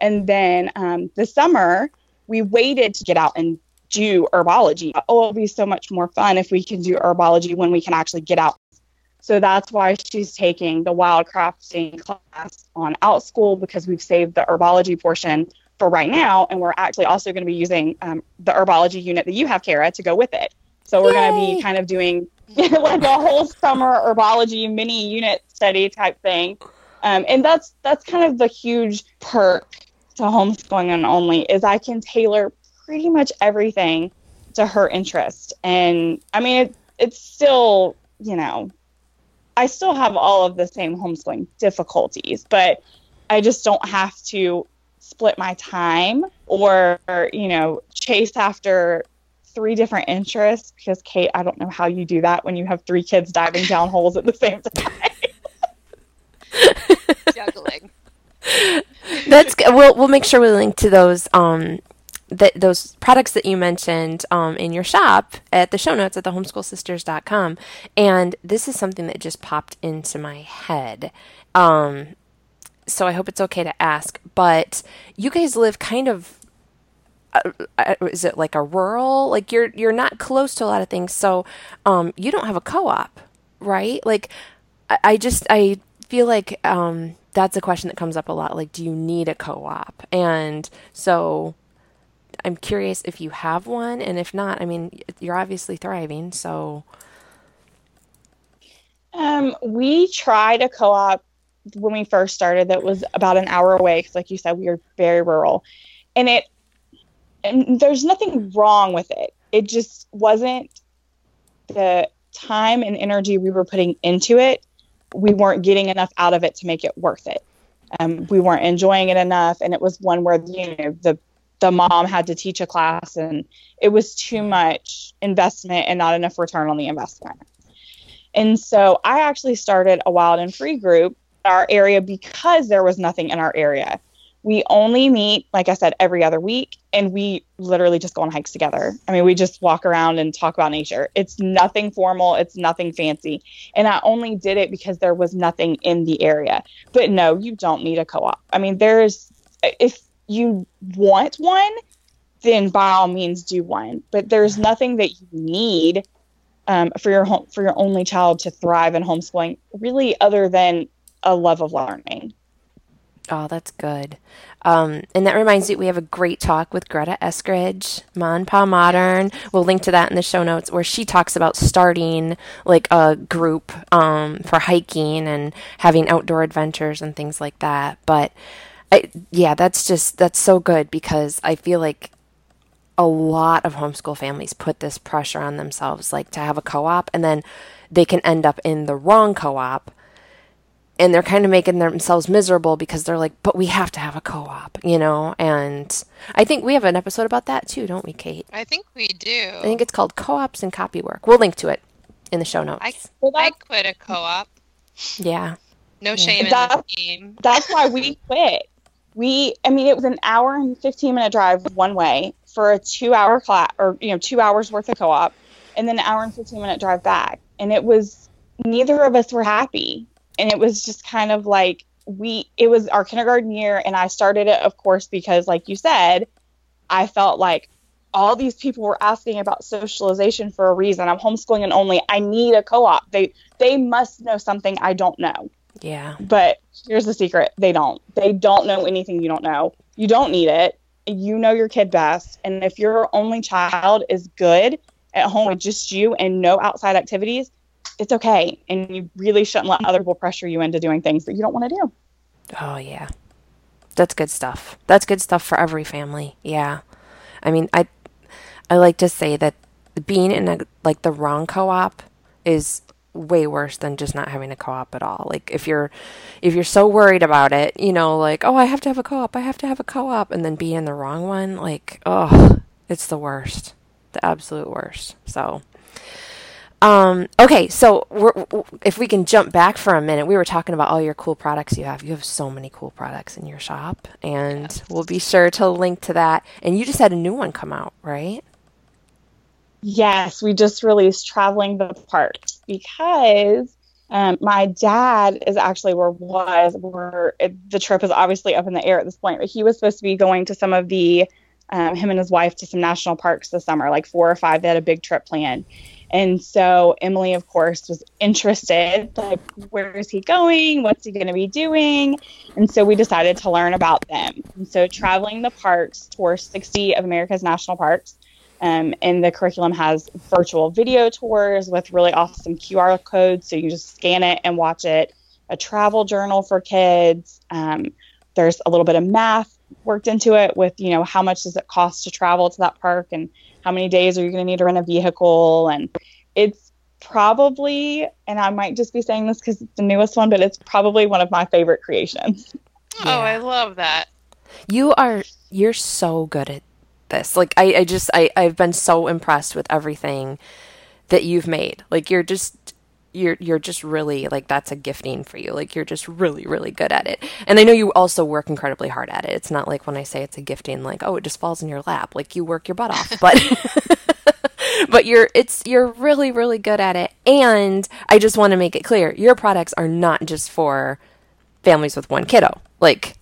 And then um, the summer, we waited to get out and do herbology. Oh, it'll be so much more fun if we can do herbology when we can actually get out. So that's why she's taking the wildcrafting class on Outschool because we've saved the herbology portion for right now. And we're actually also going to be using um, the herbology unit that you have, Kara, to go with it. So we're going to be kind of doing like a whole summer herbology mini unit study type thing. Um, and that's that's kind of the huge perk to homeschooling and only is I can tailor pretty much everything to her interest. And I mean, it, it's still, you know, I still have all of the same homeschooling difficulties, but I just don't have to split my time or, you know, chase after three different interests because Kate, I don't know how you do that when you have three kids diving down holes at the same time. Juggling. That's good. We'll we'll make sure we link to those um that those products that you mentioned um, in your shop at the show notes at thehomeschoolsisters.com. And this is something that just popped into my head. Um, so I hope it's okay to ask, but you guys live kind of uh, uh, is it like a rural like you're you're not close to a lot of things so um you don't have a co-op right like I, I just i feel like um that's a question that comes up a lot like do you need a co-op? And so i'm curious if you have one and if not i mean you're obviously thriving so. Um we tried a co-op when we first started that was about an hour away because like you said we were very rural. And it and there's nothing wrong with it. It just wasn't the time and energy we were putting into it we weren't getting enough out of it to make it worth it. Um, we weren't enjoying it enough, and it was one where you know the the mom had to teach a class, and it was too much investment and not enough return on the investment. And so I actually started a wild and free group in our area because there was nothing in our area we only meet, like I said, every other week, and we literally just go on hikes together. I mean, we just walk around and talk about nature. It's nothing formal, it's nothing fancy. And I only did it because there was nothing in the area. But no, you don't need a co op. I mean, there's, if you want one, then by all means do one. But there's nothing that you need um, for your home for your only child to thrive in homeschooling, really, other than a love of learning. Oh, that's good. Um, and that reminds me, we have a great talk with Greta Eskridge, Ma and Pa Modern. We'll link to that in the show notes, where she talks about starting like a group um, for hiking and having outdoor adventures and things like that. But I, yeah, that's just that's so good because I feel like a lot of homeschool families put this pressure on themselves, like to have a co-op, and then they can end up in the wrong co-op and they're kind of making themselves miserable because they're like, but we have to have a co op, you know? And I think we have an episode about that too, don't we, Kate? I think we do. I think it's called Co ops and Copy Work. We'll link to it in the show notes. I, I quit a co op. Yeah. No shame that, in the game. That's why we quit. We, I mean, it was an hour and 15 minute drive one way for a two hour class or, you know, two hours worth of co op and then an hour and 15 minute drive back. And it was, neither of us were happy and it was just kind of like we it was our kindergarten year and I started it of course because like you said I felt like all these people were asking about socialization for a reason. I'm homeschooling and only I need a co-op. They they must know something I don't know. Yeah. But here's the secret. They don't. They don't know anything you don't know. You don't need it. You know your kid best. And if your only child is good at home with just you and no outside activities, it's okay. And you really shouldn't let other people pressure you into doing things that you don't want to do. Oh yeah. That's good stuff. That's good stuff for every family. Yeah. I mean i i like to say that being in a like the wrong co-op is way worse than just not having a co-op at all. Like if you're if you're so worried about it you know like oh i have to have a co-op. I have to have a co-op. And then be in the wrong one like oh it's the worst. The absolute worst. So um, okay, so if we can jump back for a minute, we were talking about all your cool products you have. You have so many cool products in your shop, and we'll be sure to link to that. And you just had a new one come out, right? Yes, we just released Traveling the Parks because um, my dad is actually where was where it, the trip is obviously up in the air at this point, but he was supposed to be going to some of the um, him and his wife to some national parks this summer, like four or five. They had a big trip planned And so Emily, of course, was interested like, where is he going? What's he going to be doing? And so we decided to learn about them. And so traveling the parks, tour 60 of America's national parks. Um, and the curriculum has virtual video tours with really awesome QR codes. So you just scan it and watch it. A travel journal for kids. Um, there's a little bit of math worked into it with, you know, how much does it cost to travel to that park and how many days are you going to need to rent a vehicle? And it's probably, and I might just be saying this because it's the newest one, but it's probably one of my favorite creations. Yeah. Oh, I love that. You are, you're so good at this. Like, I, I just, I, I've been so impressed with everything that you've made. Like, you're just, you're you're just really like that's a gifting for you. Like you're just really really good at it. And I know you also work incredibly hard at it. It's not like when I say it's a gifting like oh it just falls in your lap. Like you work your butt off. But but you're it's you're really really good at it. And I just want to make it clear, your products are not just for families with one kiddo. Like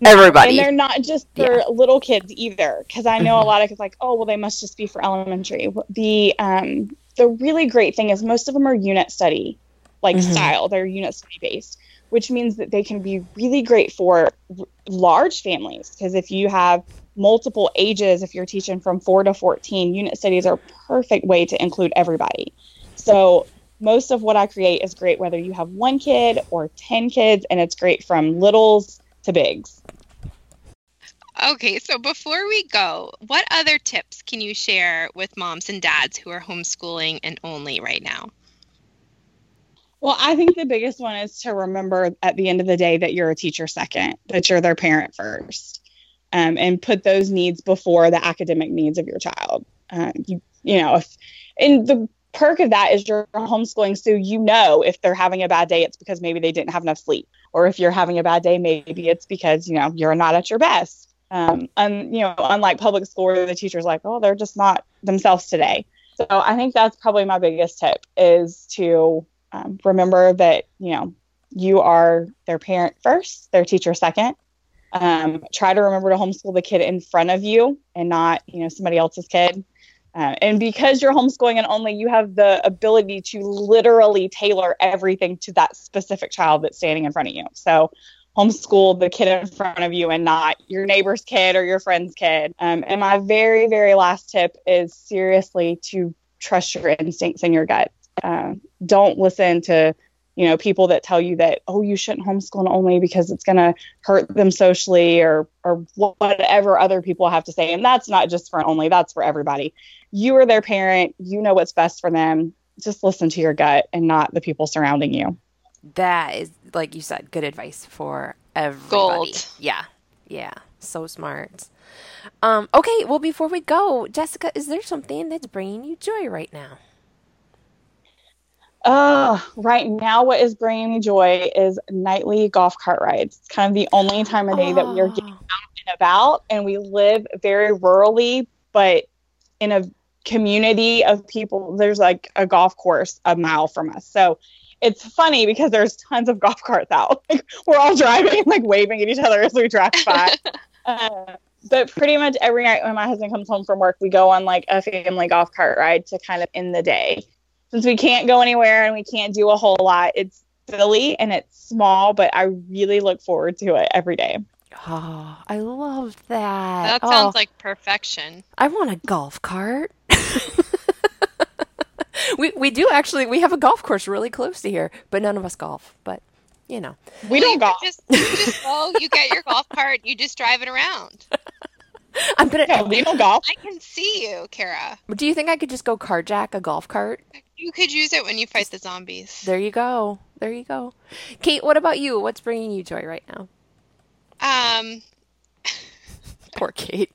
no, everybody. And they're not just for yeah. little kids either, because I know mm-hmm. a lot of kids like, oh, well, they must just be for elementary. The um, the really great thing is most of them are unit study like mm-hmm. style. They're unit study based which means that they can be really great for r- large families because if you have multiple ages if you're teaching from 4 to 14 unit studies are a perfect way to include everybody. So most of what i create is great whether you have one kid or 10 kids and it's great from littles to bigs Okay, so before we go, what other tips can you share with moms and dads who are homeschooling and only right now? Well, I think the biggest one is to remember at the end of the day that you're a teacher second, that you're their parent first, um, and put those needs before the academic needs of your child. Um, you, you know, if, and the perk of that is you're homeschooling, so you know if they're having a bad day, it's because maybe they didn't have enough sleep, or if you're having a bad day, maybe it's because you know you're not at your best um, and you know, unlike public school where the teacher's like, oh, they're just not themselves today. So I think that's probably my biggest tip is to um, remember that you know you are their parent first, their teacher second. Um, try to remember to homeschool the kid in front of you and not you know somebody else's kid. Uh, and because you're homeschooling and only, you have the ability to literally tailor everything to that specific child that's standing in front of you. So homeschool the kid in front of you and not your neighbor's kid or your friend's kid. Um, and my very, very last tip is seriously to trust your instincts and your gut. Uh, don't listen to you know people that tell you that oh you shouldn't homeschool only because it's going to hurt them socially or or whatever other people have to say. And that's not just for only that's for everybody. You are their parent. You know what's best for them. Just listen to your gut and not the people surrounding you that is like you said, good advice for everybody. Gold. Yeah. Yeah. So smart. Um, okay, well, before we go, Jessica, is there something that's bringing you joy right now? Uh, right now, what is bringing me joy is nightly golf cart rides. It's kind of the only time of day oh. that we are getting out and about, and we live very rurally, but in a community of people. There's like a golf course a mile from us, so it's funny because there's tons of golf carts out. Like, we're all driving, like waving at each other as we drive by. uh, but pretty much every night when my husband comes home from work, we go on like a family golf cart ride to kind of end the day. Since we can't go anywhere and we can't do a whole lot, it's silly and it's small, but I really look forward to it every day. Oh, I love that. That sounds oh, like perfection. I want a golf cart. we we do actually we have a golf course really close to here, but none of us golf. But you know, we don't golf. Just, you just go. You get your golf cart. You just drive it around. I'm gonna. Yeah, we don't golf. I can see you, Kara. Do you think I could just go carjack a golf cart? You could use it when you fight the zombies. There you go. There you go. Kate, what about you? What's bringing you joy right now? Um. Poor Kate.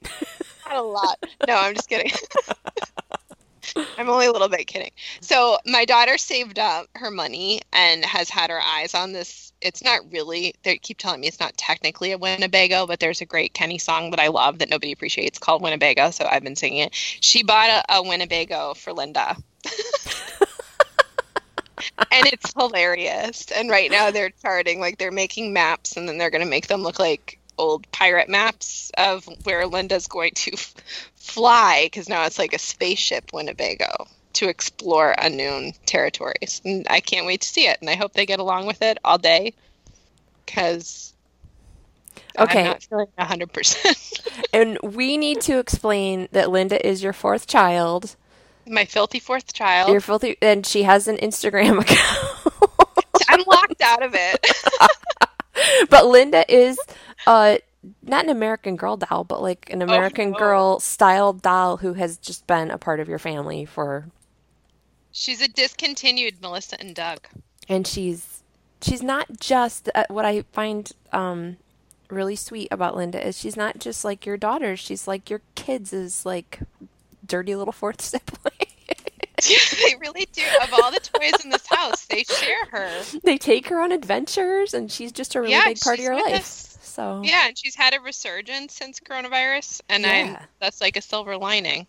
Not a lot. No, I'm just kidding. I'm only a little bit kidding. So my daughter saved up her money and has had her eyes on this. It's not really. They keep telling me it's not technically a Winnebago, but there's a great Kenny song that I love that nobody appreciates called Winnebago. So I've been singing it. She bought a, a Winnebago for Linda. and it's hilarious. And right now they're charting like they're making maps, and then they're going to make them look like old pirate maps of where Linda's going to fly because now it's like a spaceship Winnebago. to explore unknown territories. And I can't wait to see it. And I hope they get along with it all day because okay. I'm not feeling 100%. and we need to explain that Linda is your fourth child. My filthy fourth child. Your filthy, and she has an Instagram account. I'm locked out of it. but Linda is uh, not an American Girl doll, but like an oh, American oh. Girl style doll who has just been a part of your family for. She's a discontinued Melissa and Doug. And she's she's not just uh, what I find um, really sweet about Linda is she's not just like your daughter. She's like your kids is like dirty little fourth sibling. they really do. Of all the toys in this house, they share her. They take her on adventures, and she's just a really yeah, big part of your life. Us. So yeah, and she's had a resurgence since coronavirus, and yeah. I'm that's like a silver lining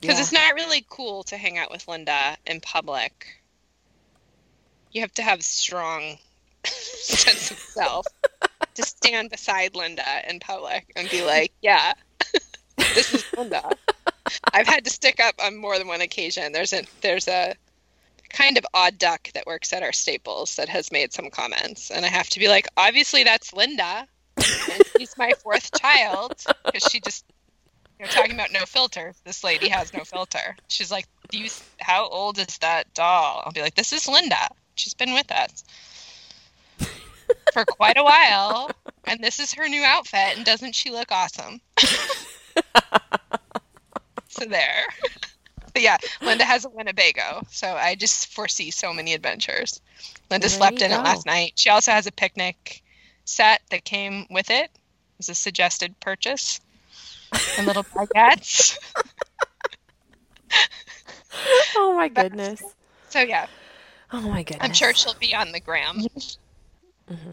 because yeah. it's not really cool to hang out with Linda in public. You have to have strong sense of self to stand beside Linda in public and be like, "Yeah, this is Linda." I've had to stick up on more than one occasion. There's a there's a kind of odd duck that works at our Staples that has made some comments, and I have to be like, obviously that's Linda, and she's my fourth child because she just you know talking about no filter. This lady has no filter. She's like, do you how old is that doll? I'll be like, this is Linda. She's been with us for quite a while, and this is her new outfit, and doesn't she look awesome? so there. but yeah, Linda has a Winnebago, so I just foresee so many adventures. Linda there slept in go. it last night. She also has a picnic set that came with it. It was a suggested purchase. And little baguettes. oh my goodness. So yeah. Oh my goodness. I'm sure she'll be on the gram. Mm-hmm.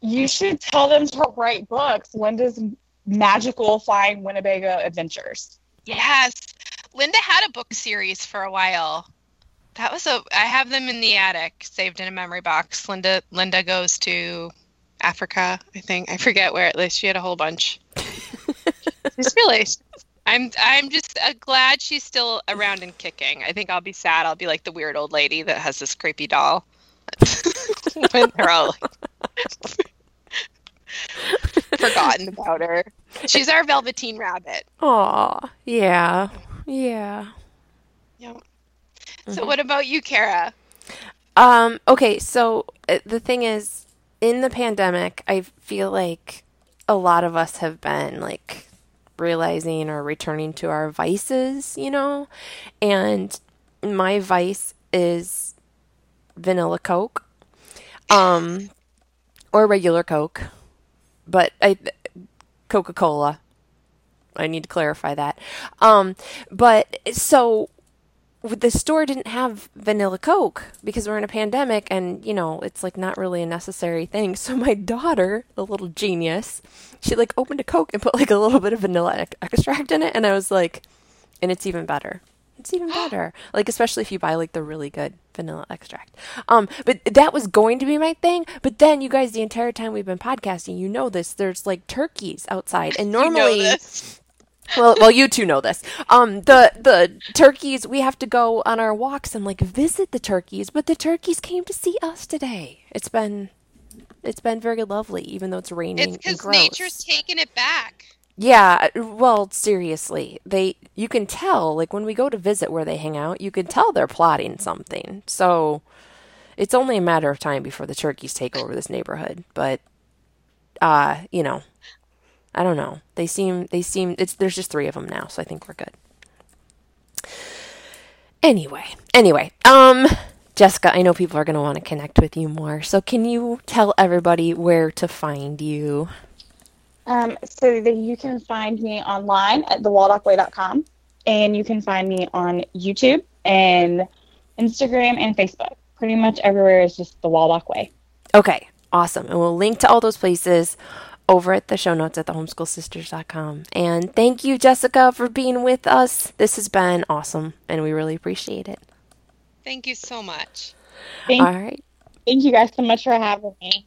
You should tell them to write books. Linda's magical flying Winnebago adventures. Yes. Linda had a book series for a while. That was a I have them in the attic, saved in a memory box. Linda Linda goes to Africa, I think. I forget where at least she had a whole bunch. It's really I'm I'm just uh, glad she's still around and kicking. I think I'll be sad. I'll be like the weird old lady that has this creepy doll. when they're all like, forgotten about her. She's our Velveteen Rabbit. Aw, yeah, yeah. Yep. So, mm-hmm. what about you, Kara? Um. Okay. So uh, the thing is, in the pandemic, I feel like a lot of us have been like realizing or returning to our vices, you know, and my vice is vanilla Coke, um, or regular Coke, but I Coca Cola. I need to clarify that. Um, but so the store didn't have vanilla Coke because we're in a pandemic and, you know, it's like not really a necessary thing. So my daughter, the little genius, she like opened a Coke and put like a little bit of vanilla extract in it. And I was like, and it's even better. It's even better. Like especially if you buy like the really good vanilla extract. Um, but that was going to be my thing. But then you guys, the entire time we've been podcasting, you know this. There's like turkeys outside, and normally. Well, well, you two know this. Um, the the turkeys. We have to go on our walks and like visit the turkeys, but the turkeys came to see us today. It's been, it's been very lovely, even though it's raining. It's because nature's taking it back. Yeah, well, seriously, they you can tell like when we go to visit where they hang out, you can tell they're plotting something. So it's only a matter of time before the turkeys take over this neighborhood. But uh, you know, I don't know. They seem they seem it's there's just 3 of them now, so I think we're good. Anyway, anyway, um Jessica, I know people are going to want to connect with you more. So can you tell everybody where to find you? Um, so that you can find me online at thewaldockway.com and you can find me on YouTube and Instagram and Facebook. Pretty much everywhere is just the Waldock Way. Okay, awesome. And we'll link to all those places over at the show notes at thehomeschoolsisters.com. And thank you, Jessica, for being with us. This has been awesome, and we really appreciate it. Thank you so much. Thank, all right. Thank you guys so much for having me.